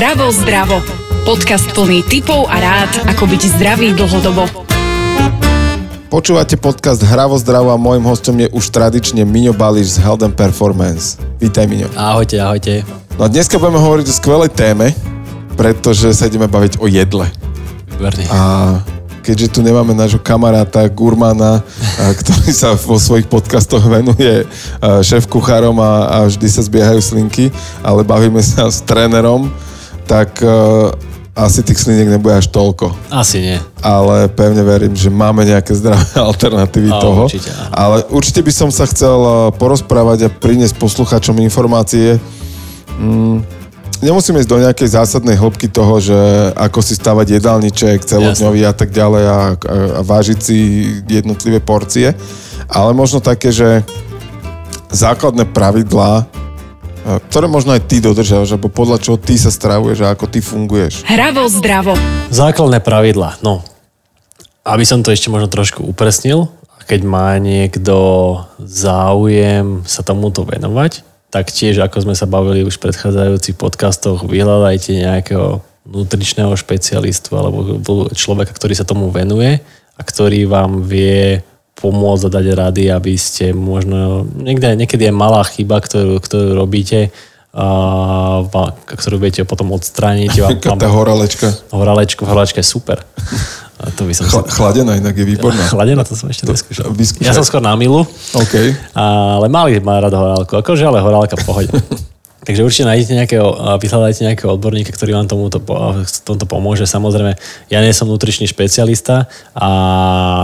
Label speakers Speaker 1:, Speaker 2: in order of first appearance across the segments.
Speaker 1: Hravo zdravo. Podcast plný tipov a rád, ako byť zdravý dlhodobo.
Speaker 2: Počúvate podcast Hravo zdravo a môjim hostom je už tradične Miňo Bališ z Health and Performance. Vítaj Miňo.
Speaker 3: Ahojte, ahojte.
Speaker 2: No a dneska budeme hovoriť o skvelej téme, pretože sa ideme baviť o jedle.
Speaker 3: Verne.
Speaker 2: A keďže tu nemáme nášho kamaráta Gurmana, ktorý sa vo svojich podcastoch venuje a, šéf kuchárom a, a vždy sa zbiehajú slinky, ale bavíme sa s trénerom, tak a, asi tých sliniek nebude až toľko.
Speaker 3: Asi nie.
Speaker 2: Ale pevne verím, že máme nejaké zdravé alternatívy
Speaker 3: Á,
Speaker 2: toho.
Speaker 3: určite, áno.
Speaker 2: ale určite by som sa chcel a, porozprávať a priniesť poslucháčom informácie. Mm, nemusíme ísť do nejakej zásadnej hĺbky toho, že ako si stavať jedálniček celodňový a tak ďalej a, a, a vážiť si jednotlivé porcie, ale možno také, že základné pravidlá, ktoré možno aj ty dodržiavaš, alebo podľa čoho ty sa stravuješ a ako ty funguješ.
Speaker 1: Hravo zdravo.
Speaker 3: Základné pravidlá. No, aby som to ešte možno trošku upresnil, keď má niekto záujem sa tomuto venovať, tak tiež, ako sme sa bavili už v predchádzajúcich podcastoch, vyhľadajte nejakého nutričného špecialistu alebo človeka, ktorý sa tomu venuje a ktorý vám vie pomôcť a dať rady, aby ste možno, niekde, niekedy je malá chyba, ktorú, ktorú robíte, a, ktorú viete potom odstrániť. Vám,
Speaker 2: Tá horalečka.
Speaker 3: horálečku, horálečka je super. A to by som
Speaker 2: Chla, chladená inak je výborná.
Speaker 3: Chladená, to som ešte neskúšal. Ja som skôr na milu,
Speaker 2: OK.
Speaker 3: ale malý má rád horálku. Akože ale horálka pohode. Takže určite nájdete nejakého, a vyhľadajte nejakého odborníka, ktorý vám tomuto, tomto pomôže. Samozrejme, ja nie som nutričný špecialista a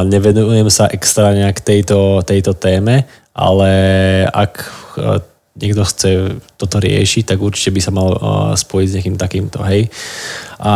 Speaker 3: nevenujem sa extra nejak tejto, tejto téme, ale ak e, niekto chce toto riešiť, tak určite by sa mal e, spojiť s niekým takýmto, hej. A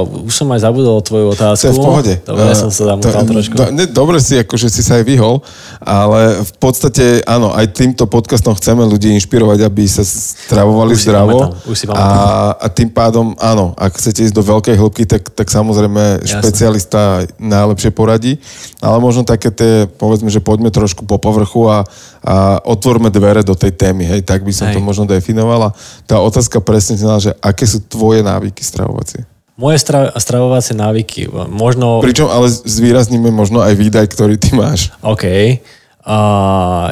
Speaker 3: už som aj zabudol tvoju
Speaker 2: To
Speaker 3: otázku.
Speaker 2: je v pohode.
Speaker 3: Dobre,
Speaker 2: Eh,
Speaker 3: som sa zamotal
Speaker 2: to-
Speaker 3: trošku.
Speaker 2: do- ne, dobre si, akože si sa aj vyhol, ale v podstate, áno, aj týmto podcastom chceme ľudí inšpirovať, aby sa stravovali
Speaker 3: Už si
Speaker 2: zdravo.
Speaker 3: pamätám, už si
Speaker 2: a,
Speaker 3: pamätám.
Speaker 2: a tým pádom, áno, ak chcete ísť do veľkej hĺbky, tak, tak samozrejme
Speaker 3: Jasné.
Speaker 2: špecialista najlepšie poradí. Ale možno také tie, povedzme, že poďme trošku po povrchu a, a otvorme dvere do tej témy, hej, tak by som
Speaker 3: Hej.
Speaker 2: to možno definovala. Tá otázka presne znala, že aké sú tvoje návyky stravovacie?
Speaker 3: Moje stra- stravovacie návyky, možno...
Speaker 2: Pričom ale zvýrazníme možno aj výdaj, ktorý ty máš.
Speaker 3: OK. A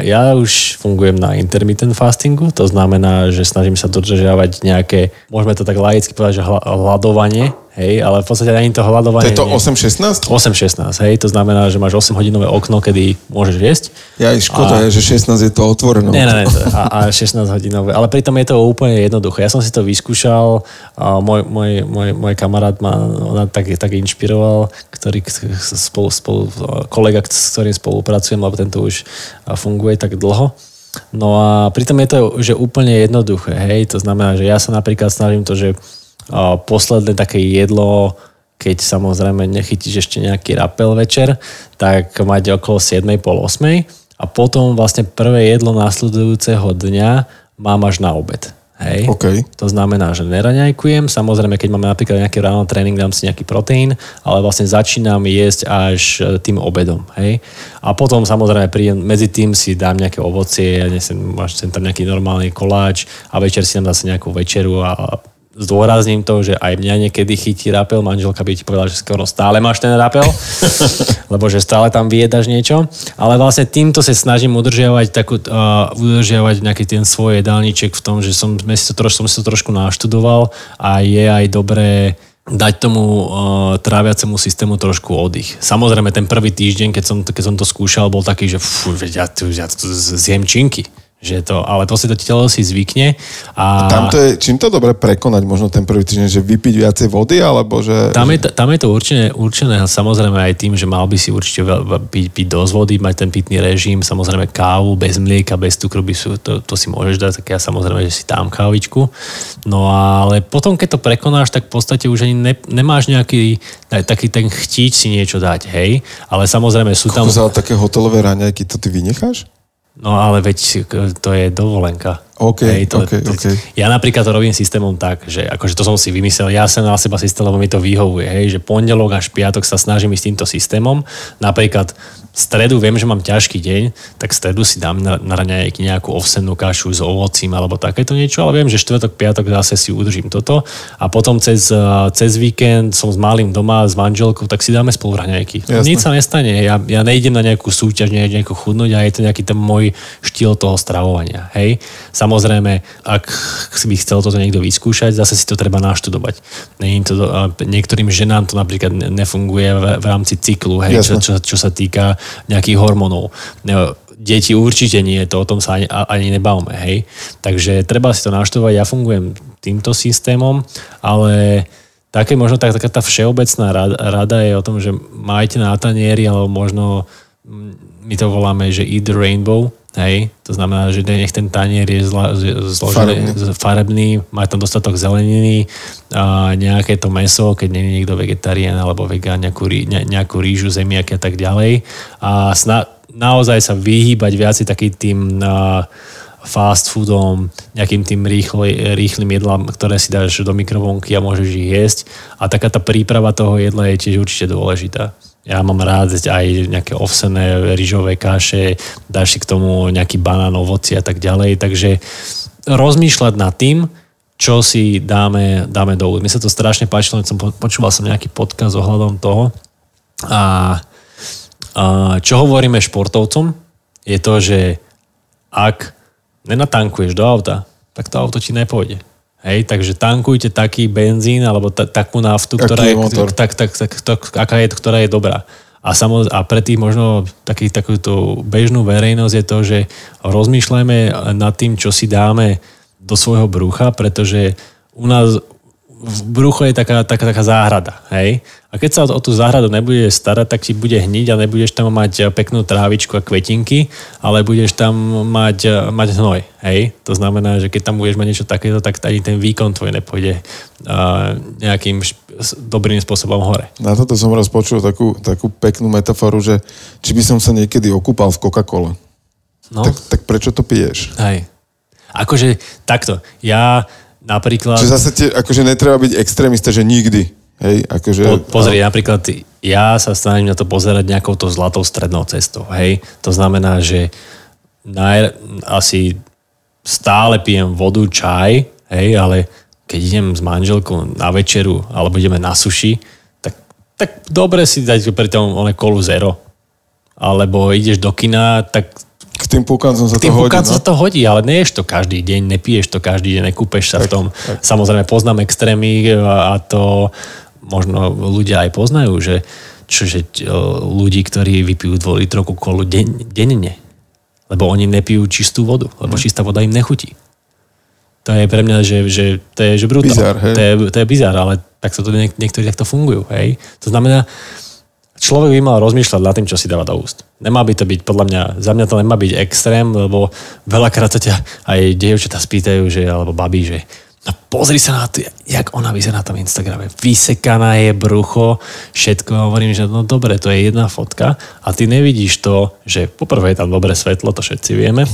Speaker 3: ja už fungujem na intermittent fastingu, to znamená, že snažím sa dodržiavať nejaké, môžeme to tak laicky povedať, že hľadovanie, hej, ale v podstate ani to
Speaker 2: To
Speaker 3: hľadovanie...
Speaker 2: je to
Speaker 3: nie-
Speaker 2: 8-16?
Speaker 3: 8-16, hej, to znamená, že máš 8 hodinové okno, kedy môžeš jesť.
Speaker 2: Ja aj škoda
Speaker 3: A-
Speaker 2: je, že 16 je to otvorené.
Speaker 3: Nie, nie, to- a, a 16 hodinové. Ale pritom je to úplne jednoduché. Ja som si to vyskúšal, a môj, môj, môj, môj kamarát ma ona tak, tak inšpiroval, ktorý spolu, spolu, kolega, s ktorým spolupracujem, lebo tento už funguje tak dlho. No a pritom je to že úplne jednoduché, hej, to znamená, že ja sa napríklad snažím to, že posledné také jedlo, keď samozrejme nechytíš ešte nejaký rapel večer, tak mať okolo 7, pol 8 a potom vlastne prvé jedlo následujúceho dňa mám až na obed. Hej?
Speaker 2: OK.
Speaker 3: To znamená, že neraňajkujem, samozrejme, keď máme napríklad nejaký ráno tréning, dám si nejaký proteín, ale vlastne začínam jesť až e, tým obedom. Hej? A potom samozrejme príjem, medzi tým si dám nejaké ovocie, ja nesem, máš sem tam nejaký normálny koláč a večer si dám zase nejakú večeru a zdôrazním to, že aj mňa niekedy chytí rapel, manželka by ti povedala, že skoro stále máš ten rapel, lebo že stále tam vyjedaš niečo, ale vlastne týmto sa snažím udržiavať takú, uh, udržiavať nejaký ten svoj jedálniček v tom, že som, si to troš, som si to trošku naštudoval a je aj dobré dať tomu uh, tráviacemu systému trošku oddych. Samozrejme, ten prvý týždeň, keď som, keď som to skúšal, bol taký, že fú, ja, tu, ja tu zjem činky. Že to, ale to si to telo si zvykne. A,
Speaker 2: Tam to je, čím to dobre prekonať možno ten prvý týždeň, že vypiť viacej vody, alebo že...
Speaker 3: Tam je, to- tam je to určené, určené samozrejme aj tým, že mal by si určite piť, piť dosť vody, mať ten pitný režim, samozrejme kávu bez mlieka, bez cukru, by sú, to, to si môžeš dať, tak ja samozrejme, že si dám kávičku. No ale potom, keď to prekonáš, tak v podstate už ani ne, nemáš nejaký taký ten chtíč si niečo dať, hej. Ale samozrejme sú tam...
Speaker 2: Koľko za také hotelové raňajky, to ty vynecháš?
Speaker 3: No ale veď to je dovolenka.
Speaker 2: OK,
Speaker 3: Hej, to,
Speaker 2: OK,
Speaker 3: to,
Speaker 2: OK.
Speaker 3: Ja napríklad to robím systémom tak, že akože to som si vymyslel, ja som na seba systém, lebo mi to vyhovuje, hej, že pondelok až piatok sa snažím ísť týmto systémom. Napríklad v stredu viem, že mám ťažký deň, tak v stredu si dám na, na nejakú ovsennú kašu s ovocím alebo takéto niečo, ale viem, že štvrtok, piatok zase si udržím toto a potom cez, eh, cez víkend som s malým doma, s manželkou, tak si dáme spolu raňajky. Nič sa nestane, ja, ja nejdem na nejakú súťaž, nejdem nejako chudnúť a je to nejaký ten môj štýl toho stravovania. Hej? Samozrejme, ak by chcel toto niekto vyskúšať, zase si to treba naštudovať. To, niektorým ženám to napríklad ne- nefunguje v, v rámci cyklu, hej, čo, čo, čo sa týka nejakých hormónov. Ne, Deti určite nie, to o tom sa ani, ani nebavme, hej. Takže treba si to naštudovať, ja fungujem týmto systémom, ale také možno tak, taká tá všeobecná rada, rada je o tom, že majte na tanieri, alebo možno my to voláme, že eat the rainbow, hej, to znamená, že nech ten tanier je zla, zložený,
Speaker 2: Farebný.
Speaker 3: farebný, má tam dostatok zeleniny, a nejaké to meso, keď nie je niekto vegetarián alebo vegán, nejakú, ne, nejakú rýžu, zemiaky a tak ďalej. A sna, naozaj sa vyhýbať viac takým tým a, fast foodom, nejakým tým rýchly, rýchlým jedlám, ktoré si dáš do mikrovlnky a môžeš ich jesť. A taká tá príprava toho jedla je tiež určite dôležitá. Ja mám rád aj nejaké ovsené rýžové kaše, dáš si k tomu nejaký banán, ovoci a tak ďalej. Takže rozmýšľať nad tým, čo si dáme, dáme do úst. Mi sa to strašne páčilo, som po- počúval som nejaký podcast ohľadom toho. A, a čo hovoríme športovcom, je to, že ak nenatankuješ do auta, tak to auto ti nepôjde. Hej, takže tankujte taký benzín alebo ta, takú naftu, ktorá
Speaker 2: je
Speaker 3: je, tak, tak, tak, tak, aká je, ktorá je dobrá. A, samoz, a pre tých možno taký, takúto bežnú verejnosť je to, že rozmýšľajme nad tým, čo si dáme do svojho brucha, pretože u nás v brucho je taká, taká, taká záhrada. Hej? A keď sa o, o tú záhradu nebudeš starať, tak ti bude hniť a nebudeš tam mať peknú trávičku a kvetinky, ale budeš tam mať, mať hnoj. Hej? To znamená, že keď tam budeš mať niečo takéto, tak ani ten výkon tvoj nepôjde uh, nejakým šp- dobrým spôsobom hore.
Speaker 2: Na toto som raz počul takú, takú peknú metaforu, že či by som sa niekedy okúpal v Coca-Cole.
Speaker 3: No?
Speaker 2: Tak, tak prečo to piješ?
Speaker 3: Hej. Akože takto. Ja napríklad...
Speaker 2: Že zase tie, akože netreba byť extrémista, že nikdy. Hej, akože...
Speaker 3: Po, pozri, napríklad ja sa snažím na to pozerať nejakou to zlatou strednou cestou. Hej? To znamená, že naj, asi stále pijem vodu, čaj, hej, ale keď idem s manželkou na večeru alebo ideme na suši, tak, tak dobre si dať pri tom one kolu zero. Alebo ideš do kina, tak
Speaker 2: K tým púkancom sa
Speaker 3: tým
Speaker 2: to hodí. No?
Speaker 3: sa to hodí, ale neješ to každý deň, nepiješ to každý deň, nekúpeš sa v tom. Samozrejme poznám extrémy a a to možno ľudia aj poznajú, že čože ľudí, ktorí vypijú dvolitrovku kolu deň, denne. Lebo oni nepijú čistú vodu, lebo
Speaker 2: Mhm.
Speaker 3: čistá voda im nechutí. To je pre mňa, že, že to je že brutál.
Speaker 2: Hej.
Speaker 3: To je, to je bizár, ale tak sa to niek- niektorí takto fungujú. Hej? To znamená, človek by mal rozmýšľať nad tým, čo si dáva do úst. Nemá by to byť, podľa mňa, za mňa to nemá byť extrém, lebo veľakrát sa ťa aj dievčatá spýtajú, že, alebo babí, že no pozri sa na to, jak ona vyzerá na tom Instagrame. Vysekaná je brucho, všetko. Hovorím, že no dobre, to je jedna fotka a ty nevidíš to, že poprvé je tam dobré svetlo, to všetci vieme.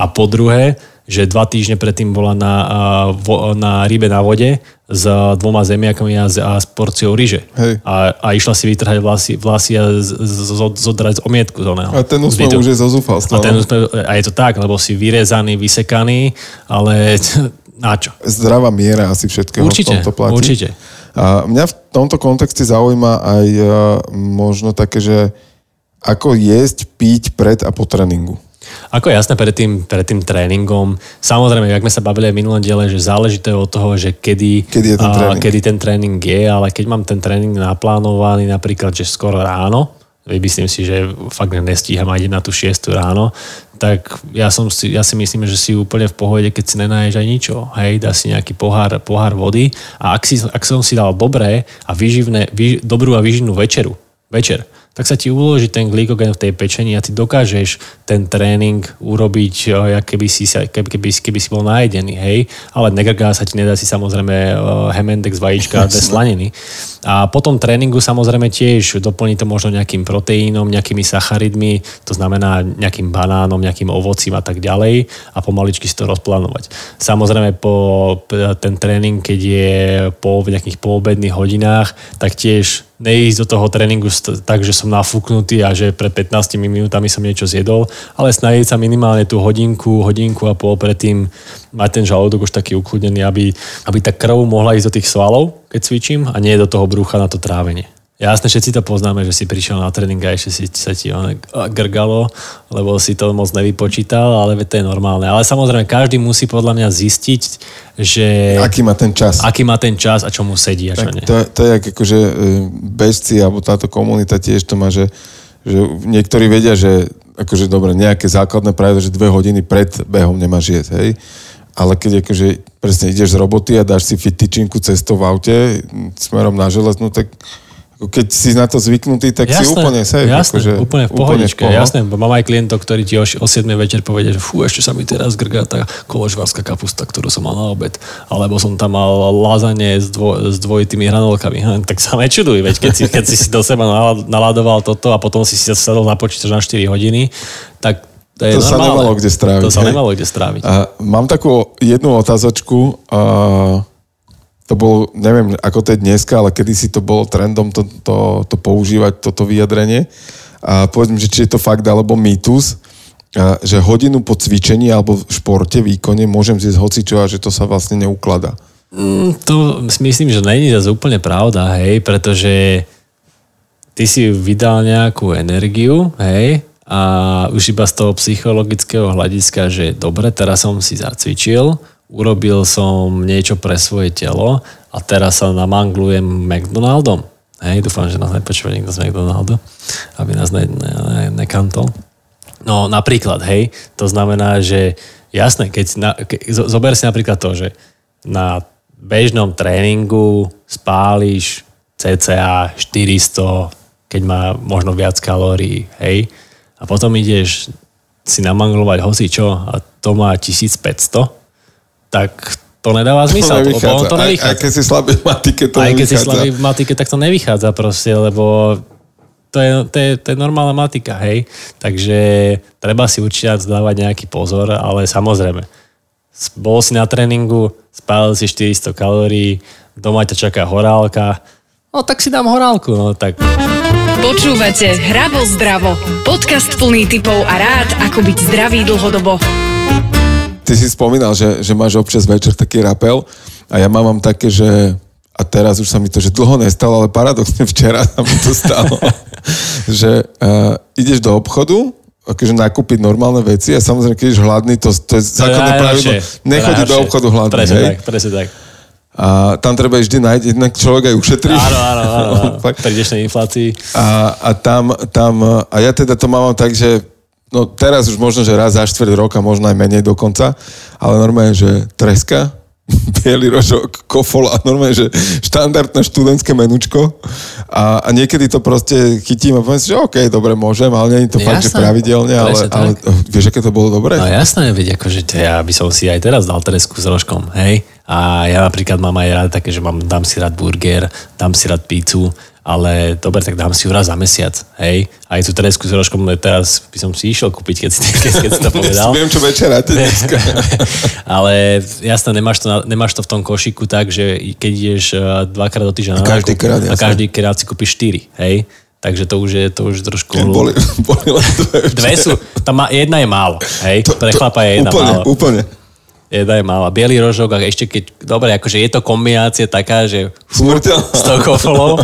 Speaker 3: A po druhé, že dva týždne predtým bola na, na rybe na vode s dvoma zemiakami a a s porciou ryže.
Speaker 2: Hej.
Speaker 3: A, a išla si vytrhať vlasy, vlasy a z, z, z, zodrať omietku z oného.
Speaker 2: A ten úsmev už je zo zúfalstva.
Speaker 3: A, ten úsmev, a je to tak, lebo si vyrezaný, vysekaný, ale na čo?
Speaker 2: Zdravá miera asi všetkého
Speaker 3: Určite,
Speaker 2: v tomto platí.
Speaker 3: určite.
Speaker 2: A mňa v tomto kontexte zaujíma aj a, možno také, že ako jesť, piť pred a po tréningu.
Speaker 3: Ako jasné pred tým, pred tým tréningom, samozrejme, jak sme sa bavili v minulom diele, že záleží to od toho, že kedy,
Speaker 2: Kedy je ten
Speaker 3: a,
Speaker 2: tréning.
Speaker 3: kedy ten tréning je, ale keď mám ten tréning naplánovaný napríklad, že skoro ráno, myslím si, že fakt nestíham aj na tú 6 ráno, tak ja, som si, ja si myslím, že si úplne v pohode, keď si nenaješ aj ničo. Hej, dá si nejaký pohár, pohár vody a ak, si, ak som si dal dobré a výživné, výž, dobrú a výživnú večeru, večer, tak sa ti uloží ten glykogen v tej pečení a ty dokážeš ten tréning urobiť, eh, keby si, keby, keby, keby si bol najedený, hej, ale negrgá sa ti, nedá si samozrejme eh, hemendex vajíčka bez slaniny. A po tom tréningu samozrejme tiež doplní to možno nejakým proteínom, nejakými sacharidmi, to znamená nejakým banánom, nejakým ovocím a tak ďalej a pomaličky si to rozplánovať. Samozrejme po ten tréning, keď je po nejakých poobedných hodinách, tak tiež neísť do toho tréningu tak, že som nafúknutý a že pred 15 minútami som niečo zjedol, ale snažiť sa minimálne tú hodinku, hodinku a pol predtým mať ten žalúdok už taký ukludnený, aby, aby tá krv mohla ísť do tých svalov, keď cvičím a nie do toho brucha na to trávenie. Jasne, všetci to poznáme, že si prišiel na tréning a ešte si sa ti grgalo, lebo si to moc nevypočítal, ale to je normálne. Ale samozrejme, každý musí podľa mňa zistiť, že...
Speaker 2: Aký má ten čas.
Speaker 3: Aký má ten čas a čo mu sedí a čo nie.
Speaker 2: To, to je akože e, bežci, alebo táto komunita tiež to má, že, že niektorí vedia, že akože dobre, nejaké základné pravidlo, že dve hodiny pred behom nemáš jesť, hej? ale keď akože presne ideš z roboty a dáš si fit tyčinku cestou v aute smerom na železnú, tak keď si na to zvyknutý, tak jasné, si úplne safe.
Speaker 3: Jasné, akože, úplne v pohodičke, úplne v jasné. Mám aj klientov, ktorí ti o, o 7 večer povedia, že fú, ešte sa mi teraz grgá tá koložvárska kapusta, ktorú som mal na obed. Alebo som tam mal lázanie s, dvo, s dvojitými hranolkami. Hm, tak sa nečuduj, veď keď si, keď si do seba naladoval toto a potom si si sadol na počítač na 4 hodiny, tak to, je
Speaker 2: to sa nemalo kde stráviť.
Speaker 3: To sa hej. nemalo kde stráviť.
Speaker 2: A mám takú jednu otázočku. A to bol, neviem ako to je dneska, ale kedysi to bolo trendom to, to, to používať, toto vyjadrenie. A povedzme, že či je to fakt alebo mýtus, že hodinu po cvičení alebo v športe, výkone môžem zjesť hocičo a že to sa vlastne neukladá.
Speaker 3: Mm, to myslím, že není zase úplne pravda, hej, pretože ty si vydal nejakú energiu, hej, a už iba z toho psychologického hľadiska, že dobre, teraz som si zacvičil, urobil som niečo pre svoje telo a teraz sa namanglujem McDonaldom. Hej, dúfam, že nás nepočúva niekto z McDonaldu, aby nás ne, ne, ne, nekantol. No napríklad, hej, to znamená, že jasné, keď na, ke, zober si napríklad to, že na bežnom tréningu spáliš cca 400, keď má možno viac kalórií, hej, a potom ideš si namanglovať hoci čo a to má 1500, tak to nedáva zmysel. To,
Speaker 2: nevychádza.
Speaker 3: to nevychádza.
Speaker 2: Aj, aj keď si slabý v matike, to
Speaker 3: aj
Speaker 2: nevychádza. keď
Speaker 3: si slabý v matike, tak to nevychádza proste, lebo to je, to je, to je normálna matika, hej. Takže treba si určite dávať nejaký pozor, ale samozrejme, bol si na tréningu, spálil si 400 kalórií, doma ťa čaká horálka, no tak si dám horálku, no tak...
Speaker 1: Počúvate Hravo zdravo. Podcast plný typov a rád, ako byť zdravý dlhodobo
Speaker 2: ty si spomínal, že, že máš občas večer taký rapel a ja mám také, že a teraz už sa mi to, že dlho nestalo, ale paradoxne včera sa mi to stalo, že uh, ideš do obchodu, akože nakúpiť normálne veci a samozrejme, keď ješ hladný, to, to je základné pravidlo, nechodí do obchodu hladný,
Speaker 3: presne hej? tak, presne tak.
Speaker 2: A tam treba vždy nájsť, jednak človek aj ušetrí.
Speaker 3: Áno, áno, áno, áno. pri dnešnej inflácii.
Speaker 2: A, a tam, tam, a ja teda to mám tak, že no teraz už možno, že raz za štvrť roka, možno aj menej dokonca, ale normálne, že treska, biely rožok, kofol a normálne, že štandardné študentské menučko a, a niekedy to proste chytím a poviem si, že OK, dobre, môžem, ale nie je to jasné, fakt, že pravidelne, ale, ale vieš, aké to bolo dobré?
Speaker 3: No jasné, veď akože ja by som si aj teraz dal tresku s rožkom, hej? A ja napríklad mám aj rád také, že mám, dám si rád burger, dám si rád pizzu, ale dobre, tak dám si ju raz za mesiac, hej. Aj tú tresku s rožkom teraz by som si išiel kúpiť, keď si, keď, keď si to povedal.
Speaker 2: Viem, čo večera dneska.
Speaker 3: ale jasné, nemáš to, nemáš to v tom košiku tak, že keď ideš eh, dvakrát do týždňa
Speaker 2: a každý krát,
Speaker 3: a každý krát si kúpiš štyri, hej. Takže to už je, to už trošku...
Speaker 2: Boli, boli len dve,
Speaker 3: dve sú, tam má, jedna je málo, hej. To, Pre chlapa je jedna
Speaker 2: úplne,
Speaker 3: málo.
Speaker 2: Úplne,
Speaker 3: Jedna je malá. Bielý rožok a ešte keď, dobre, akože je to kombinácia taká, že
Speaker 2: Smrteľ.
Speaker 3: s tou kofolou,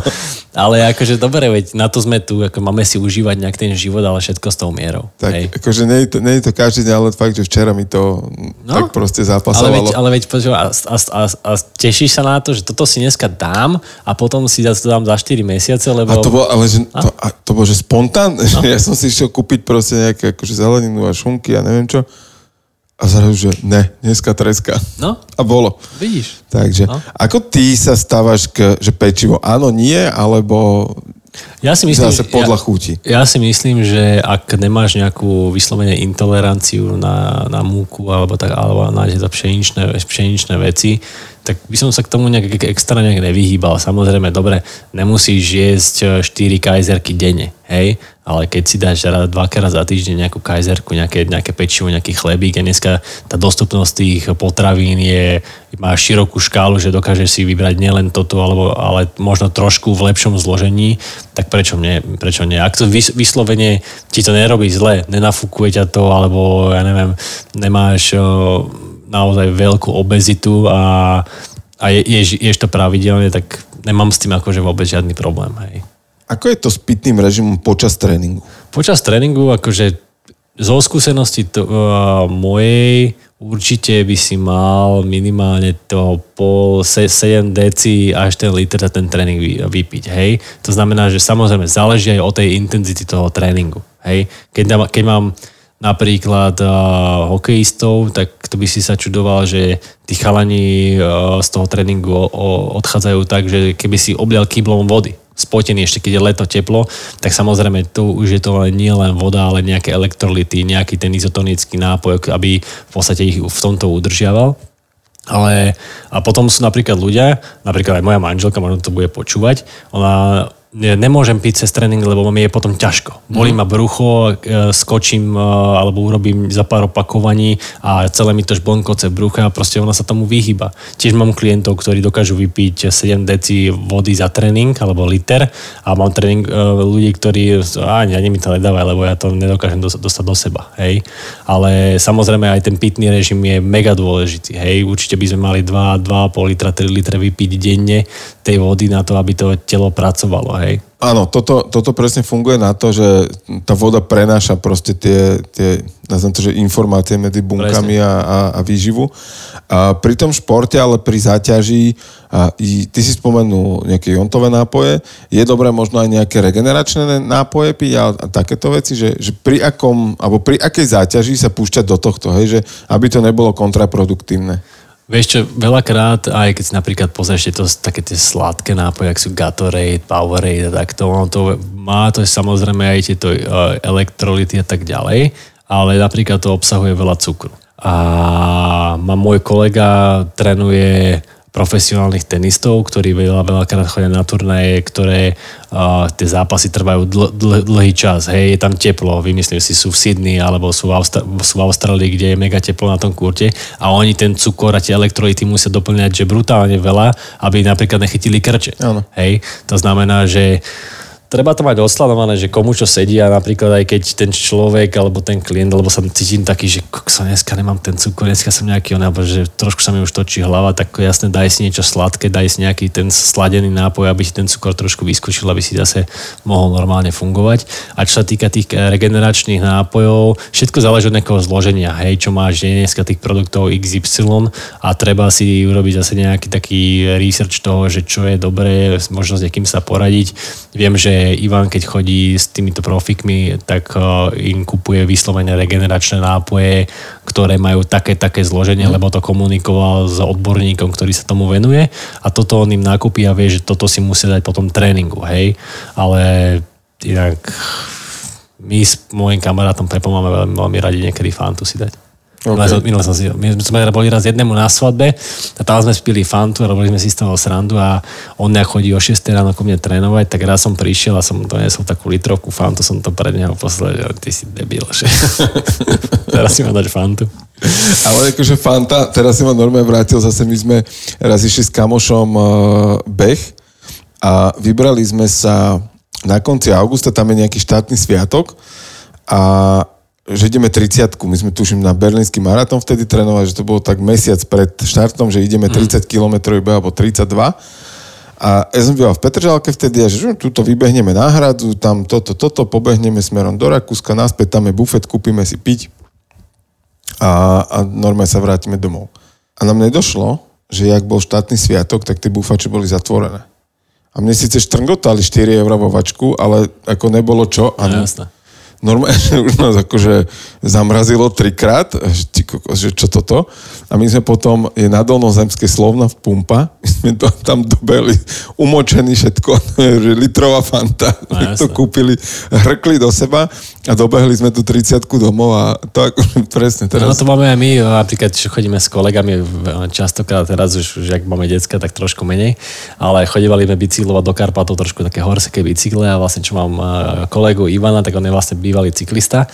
Speaker 3: ale akože dobre, veď na to sme tu, ako máme si užívať nejak ten život, ale všetko s tou mierou.
Speaker 2: Tak,
Speaker 3: hej.
Speaker 2: akože nie je, to, nie je to každý deň, ale fakt, že včera mi to no, tak proste zapasovalo.
Speaker 3: Ale veď, ale veď a, a, a, a, tešíš sa na to, že toto si dneska dám a potom si to dám za 4 mesiace, lebo...
Speaker 2: A to bolo, ale že, to, a to bolo, že spontánne, no? ja som si išiel kúpiť proste nejaké akože zeleninu a šunky a neviem čo a zrazu, že ne, dneska treska.
Speaker 3: No.
Speaker 2: A bolo.
Speaker 3: Vidíš.
Speaker 2: Takže, no. ako ty sa stávaš k, že pečivo áno, nie, alebo
Speaker 3: Ja si myslím,
Speaker 2: Zase podľa
Speaker 3: ja,
Speaker 2: chuti.
Speaker 3: Ja si myslím, že ak nemáš nejakú vyslovene intoleranciu na, na múku alebo, tak, alebo na pšeničné, pšeničné veci, tak by som sa k tomu nejak extra nejak nevyhýbal. Samozrejme, dobre, nemusíš jesť 4 e, kajzerky denne, hej, ale keď si dáš dvakrát za týždeň nejakú kajzerku, nejaké, nejaké pečivo, nejaký chlebík a dneska tá dostupnosť tých potravín je, má širokú škálu, že dokážeš si vybrať nielen toto, alebo, ale možno trošku v lepšom zložení, tak prečo nie? Prečo nie? Ak to vyslovene ti to nerobí zle, nenafúkuje ťa to, alebo ja neviem, nemáš naozaj veľkú obezitu a, a je, ješ, ješ to pravidelne, tak nemám s tým akože vôbec žiadny problém. Hej.
Speaker 2: Ako je to s pitným režimom počas tréningu?
Speaker 3: Počas tréningu, akože zo skúsenosti to, uh, mojej určite by si mal minimálne toho pol 7 deci až ten liter ten tréning vypiť, hej. To znamená, že samozrejme záleží aj o tej intenzity toho tréningu, hej. Keď, keď mám napríklad uh, hokejistov, tak to by si sa čudoval, že tí chalani uh, z toho tréningu o, o, odchádzajú tak, že keby si oblial kyblom vody, spotený ešte keď je leto teplo, tak samozrejme tu už je to nie len voda, ale nejaké elektrolity, nejaký ten izotonický nápoj, aby v podstate ich v tomto udržiaval. Ale a potom sú napríklad ľudia, napríklad aj moja manželka, možno to bude počúvať, ona nemôžem piť cez tréning, lebo mi je potom ťažko. Bolí mm. ma brucho, e, skočím e, alebo urobím za pár opakovaní a celé mi to žblnkoce brucha a proste ona sa tomu vyhýba. Tiež mám klientov, ktorí dokážu vypiť 7 deci vody za tréning alebo liter a mám tréning e, ľudí, ktorí a ani mi to nedávajú, lebo ja to nedokážem dostať do seba. Hej. Ale samozrejme aj ten pitný režim je mega dôležitý. Hej. Určite by sme mali 2, 2,5 litra, 3 litre vypiť denne tej vody na to, aby to telo pracovalo hej.
Speaker 2: Áno, toto, toto presne funguje na to, že tá voda prenáša proste tie, tie nazvem to, že informácie medzi bunkami a, a, a výživu. A pri tom športe, ale pri záťaží, a, i, ty si spomenul nejaké jontové nápoje, je dobré možno aj nejaké regeneračné nápoje piť a, a takéto veci, že, že pri akom, alebo pri akej záťaži sa púšťať do tohto, hej, že aby to nebolo kontraproduktívne.
Speaker 3: Vieš čo, veľakrát, aj keď si napríklad pozrieš to také tie sladké nápoje, ak sú Gatorade, Powerade a takto, ono to má to samozrejme aj tieto uh, elektrolity a tak ďalej, ale napríklad to obsahuje veľa cukru. A môj kolega, trénuje profesionálnych tenistov, ktorí veľa, veľakrát chodia na turnaje, ktoré uh, tie zápasy trvajú dl, dl, dlhý čas. Hej, je tam teplo, vymyslím si, sú v Sydney alebo sú v, Austra- sú v Austrálii, kde je mega teplo na tom kurte a oni ten cukor a tie elektrolity musia doplňať, že brutálne veľa, aby napríklad nechytili krče.
Speaker 2: Áno.
Speaker 3: Hej, to znamená, že treba to mať osladované, že komu čo sedí a napríklad aj keď ten človek alebo ten klient, alebo sa cítim taký, že sa dneska nemám ten cukor, dneska som nejaký, alebo že trošku sa mi už točí hlava, tak jasne daj si niečo sladké, daj si nejaký ten sladený nápoj, aby si ten cukor trošku vyskúšil, aby si zase mohol normálne fungovať. A čo sa týka tých eh, regeneračných nápojov, všetko záleží od nejakého zloženia, hej, čo máš dneska tých produktov XY a treba si urobiť zase nejaký taký research toho, že čo je dobré, možno s sa poradiť. Viem, že Ivan, keď chodí s týmito profikmi, tak uh, im kupuje vyslovene regeneračné nápoje, ktoré majú také, také zloženie, mm. lebo to komunikoval s odborníkom, ktorý sa tomu venuje a toto on im nakúpi a vie, že toto si musia dať potom tréningu, hej. Ale inak my s môjim kamarátom Pepom máme veľmi, veľmi radi niekedy fantu si dať. Okay. Minule som si, my sme boli raz jednému na svadbe a tam sme spili fantu a robili sme si z toho srandu a on nejak chodí o 6 ráno ku mne trénovať, tak raz som prišiel a som donesol takú litrovku fantu, som to pred neho poslal, že ty si debil, že teraz si ma dať fantu.
Speaker 2: Ale akože Fanta, teraz si ma normálne vrátil, zase my sme raz išli s kamošom uh, beh a vybrali sme sa na konci augusta, tam je nejaký štátny sviatok a že ideme 30 My sme tuším na berlínsky maratón vtedy trénovali, že to bolo tak mesiac pred štartom, že ideme 30 km iba, alebo 32. A ja som býval v Petržalke vtedy a že tuto vybehneme na hradu, tam toto, toto, pobehneme smerom do Rakúska, naspäť tam je bufet, kúpime si piť a, a normálne sa vrátime domov. A nám nedošlo, že jak bol štátny sviatok, tak tie bufače boli zatvorené. A mne síce štrngotali 4 eur vo vačku, ale ako nebolo čo. A
Speaker 3: no, jasné
Speaker 2: normálne už nás akože zamrazilo trikrát, že, že čo toto. A my sme potom, je na dolnozemské slovna v pumpa, my sme to tam dobehli, umočený všetko, že litrová fanta, no, to kúpili, hrkli do seba a dobehli sme tu 30 domov a to akože presne teraz.
Speaker 3: No to máme aj my, napríklad, čo chodíme s kolegami, častokrát teraz už, už ak máme decka, tak trošku menej, ale chodívali sme bicyklovať do Karpatov trošku také horské bicykle a vlastne čo mám kolegu Ivana, tak on je vlastne bývalý cyklista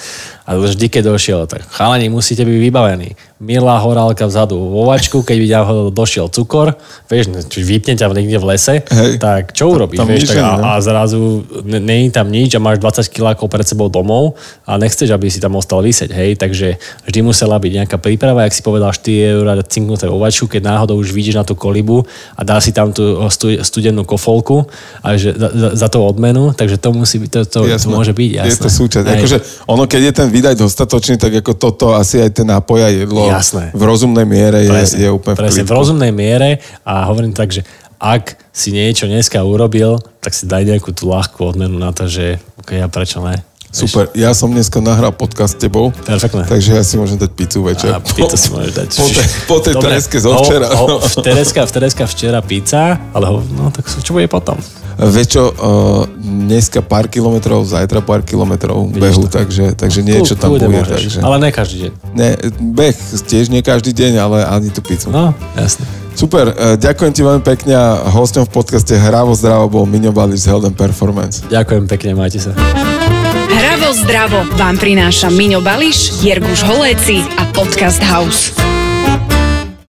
Speaker 3: a vždy, keď došiel, tak chalani, musíte byť vybavení. Milá horálka vzadu vo vačku, keď by došiel cukor, vieš, či vypne ťa niekde v lese, Hej, tak čo urobíš? Vieš, tak, a, no. a, zrazu není tam nič a máš 20 kilákov pred sebou domov a nechceš, aby si tam ostal vysieť. Hej? Takže vždy musela byť nejaká príprava, ak si povedal 4 eur cinknuté vo vačku, keď náhodou už vidíš na tú kolibu a dá si tam tú studenú kofolku a že za, za tú odmenu, takže to musí byť, to, to, to môže byť. Jasné.
Speaker 2: Je to súčasť. Akože ono, keď je ten vydať dostatočný, tak ako toto asi aj ten nápoj a jedlo Jasné. v rozumnej miere je, presne, je úplne v
Speaker 3: presne, v rozumnej miere a hovorím tak, že ak si niečo dneska urobil, tak si daj nejakú tú ľahkú odmenu na to, že okay, ja prečo ne.
Speaker 2: Super, ja som dneska nahral podcast s tebou,
Speaker 3: Perfektne.
Speaker 2: takže ja si môžem dať pizzu večer. A
Speaker 3: pizzu si môžeš dať.
Speaker 2: Po, te, po tej Dobre, treske zo včera. Ho,
Speaker 3: ho, v, tereska, v tereska včera pizza, ale ho, no tak čo bude potom?
Speaker 2: Vieš čo, uh, dneska pár kilometrov, zajtra pár kilometrov Vidíš behu, to. takže, takže niečo tam bude. Takže...
Speaker 3: Ale ne každý deň.
Speaker 2: Ne, beh tiež nie každý deň, ale ani tú pizzu.
Speaker 3: No, jasne.
Speaker 2: Super, uh, ďakujem ti veľmi pekne a hostom v podcaste Hravo zdravo bol Miňo Bališ z Helden Performance.
Speaker 3: Ďakujem pekne, majte sa.
Speaker 1: Hravo zdravo vám prináša Miňo Bališ, Jerguš Holéci a Podcast House.